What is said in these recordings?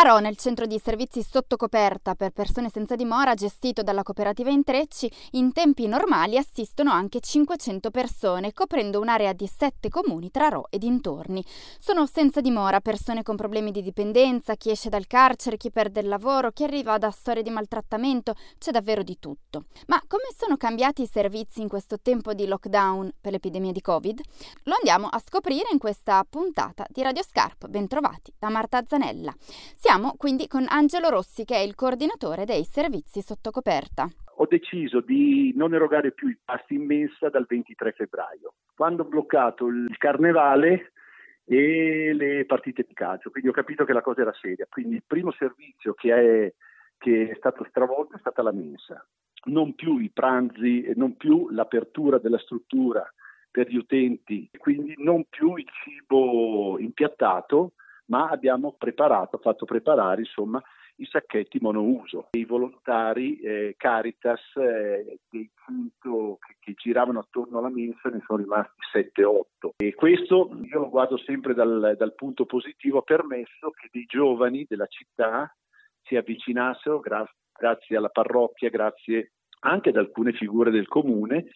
A Ro, nel centro di servizi sotto coperta per persone senza dimora gestito dalla cooperativa Intrecci, in tempi normali assistono anche 500 persone, coprendo un'area di sette comuni tra Ro e dintorni. Sono senza dimora persone con problemi di dipendenza, chi esce dal carcere, chi perde il lavoro, chi arriva da storie di maltrattamento, c'è davvero di tutto. Ma come sono cambiati i servizi in questo tempo di lockdown per l'epidemia di Covid? Lo andiamo a scoprire in questa puntata di Radio Scarp. Bentrovati da Marta Zanella. Siamo quindi con Angelo Rossi, che è il coordinatore dei servizi sotto coperta. Ho deciso di non erogare più i pasti in mensa dal 23 febbraio, quando ho bloccato il carnevale e le partite di calcio, quindi ho capito che la cosa era seria. Quindi il primo servizio che è, che è stato stravolto è stata la mensa, non più i pranzi, non più l'apertura della struttura per gli utenti, quindi non più il cibo impiattato, ma abbiamo preparato, fatto preparare insomma i sacchetti monouso. I volontari eh, Caritas eh, dei 100 che, che, giravano attorno alla mensa ne sono rimasti 7-8 e questo io lo guardo sempre dal, dal punto positivo, ha permesso che dei giovani della città si avvicinassero gra- grazie alla parrocchia, grazie anche ad alcune figure del comune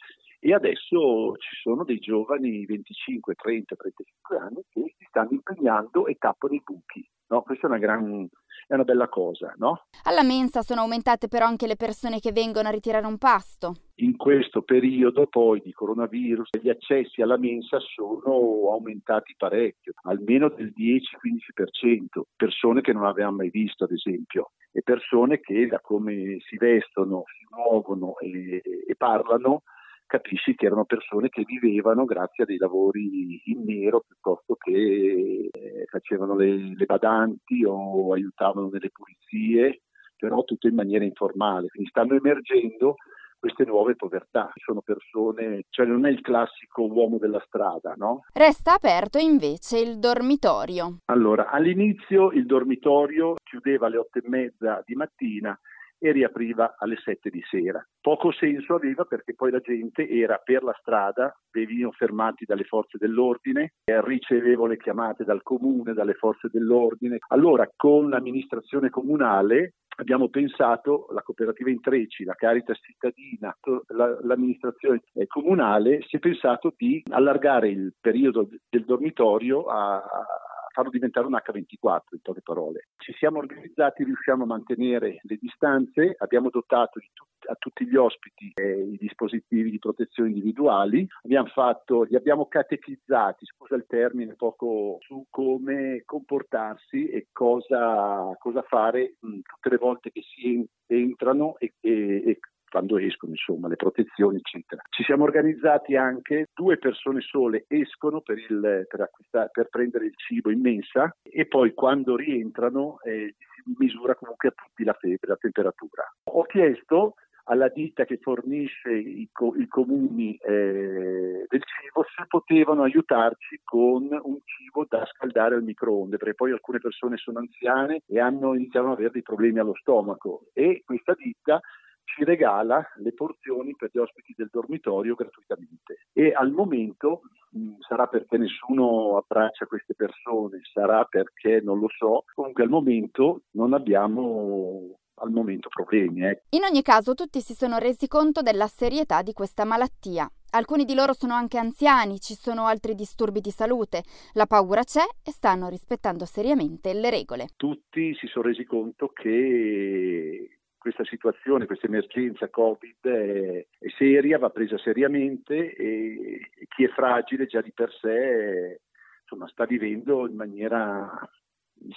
e adesso ci sono dei giovani 25, 30, 35 anni che si stanno impegnando e tappano i buchi. No? Questa è una, gran, è una bella cosa. No? Alla mensa sono aumentate però anche le persone che vengono a ritirare un pasto. In questo periodo poi di coronavirus gli accessi alla mensa sono aumentati parecchio, almeno del 10-15%, persone che non avevamo mai visto ad esempio e persone che da come si vestono, si muovono e, e parlano capisci che erano persone che vivevano grazie a dei lavori in nero piuttosto che eh, facevano le, le badanti o aiutavano nelle pulizie, però tutto in maniera informale. Quindi stanno emergendo queste nuove povertà. Sono persone, cioè non è il classico uomo della strada, no? Resta aperto invece il dormitorio. Allora, all'inizio il dormitorio chiudeva alle otto e mezza di mattina e riapriva alle 7 di sera. Poco senso aveva perché poi la gente era per la strada, venivano fermati dalle forze dell'ordine, ricevevo le chiamate dal comune, dalle forze dell'ordine. Allora con l'amministrazione comunale abbiamo pensato, la cooperativa Intrecci, la Caritas cittadina, la, l'amministrazione comunale, si è pensato di allargare il periodo del dormitorio a, farlo diventare un H24 in poche parole. Ci siamo organizzati, riusciamo a mantenere le distanze, abbiamo dotato tut- a tutti gli ospiti eh, i dispositivi di protezione individuali, abbiamo fatto, li abbiamo catechizzati, scusa il termine, poco su come comportarsi e cosa, cosa fare mh, tutte le volte che si entrano e, e, e quando escono, insomma, le protezioni, eccetera. Ci siamo organizzati anche, due persone sole escono per, il, per, per prendere il cibo in mensa e poi quando rientrano eh, misura comunque a tutti la febbre, la temperatura. Ho chiesto alla ditta che fornisce i, co- i comuni eh, del cibo se potevano aiutarci con un cibo da scaldare al microonde, perché poi alcune persone sono anziane e hanno iniziato ad avere dei problemi allo stomaco e questa ditta ci regala le porzioni per gli ospiti del dormitorio gratuitamente e al momento mh, sarà perché nessuno abbraccia queste persone, sarà perché non lo so, comunque al momento non abbiamo al momento problemi. Eh. In ogni caso tutti si sono resi conto della serietà di questa malattia. Alcuni di loro sono anche anziani, ci sono altri disturbi di salute, la paura c'è e stanno rispettando seriamente le regole. Tutti si sono resi conto che questa situazione, questa emergenza Covid è, è, seria, va presa seriamente e, chi è fragile già di per sé insomma, sta vivendo in maniera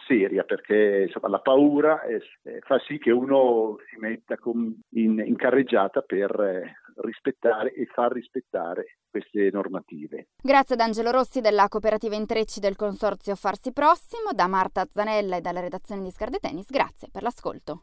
seria perché insomma, la paura è, fa sì che uno si metta con, in, in, carreggiata per eh, rispettare e far rispettare queste normative. Grazie ad Angelo Rossi della cooperativa Intrecci del consorzio Farsi Prossimo, da Marta Zanella e dalla redazione di Scarde Tennis, grazie per l'ascolto.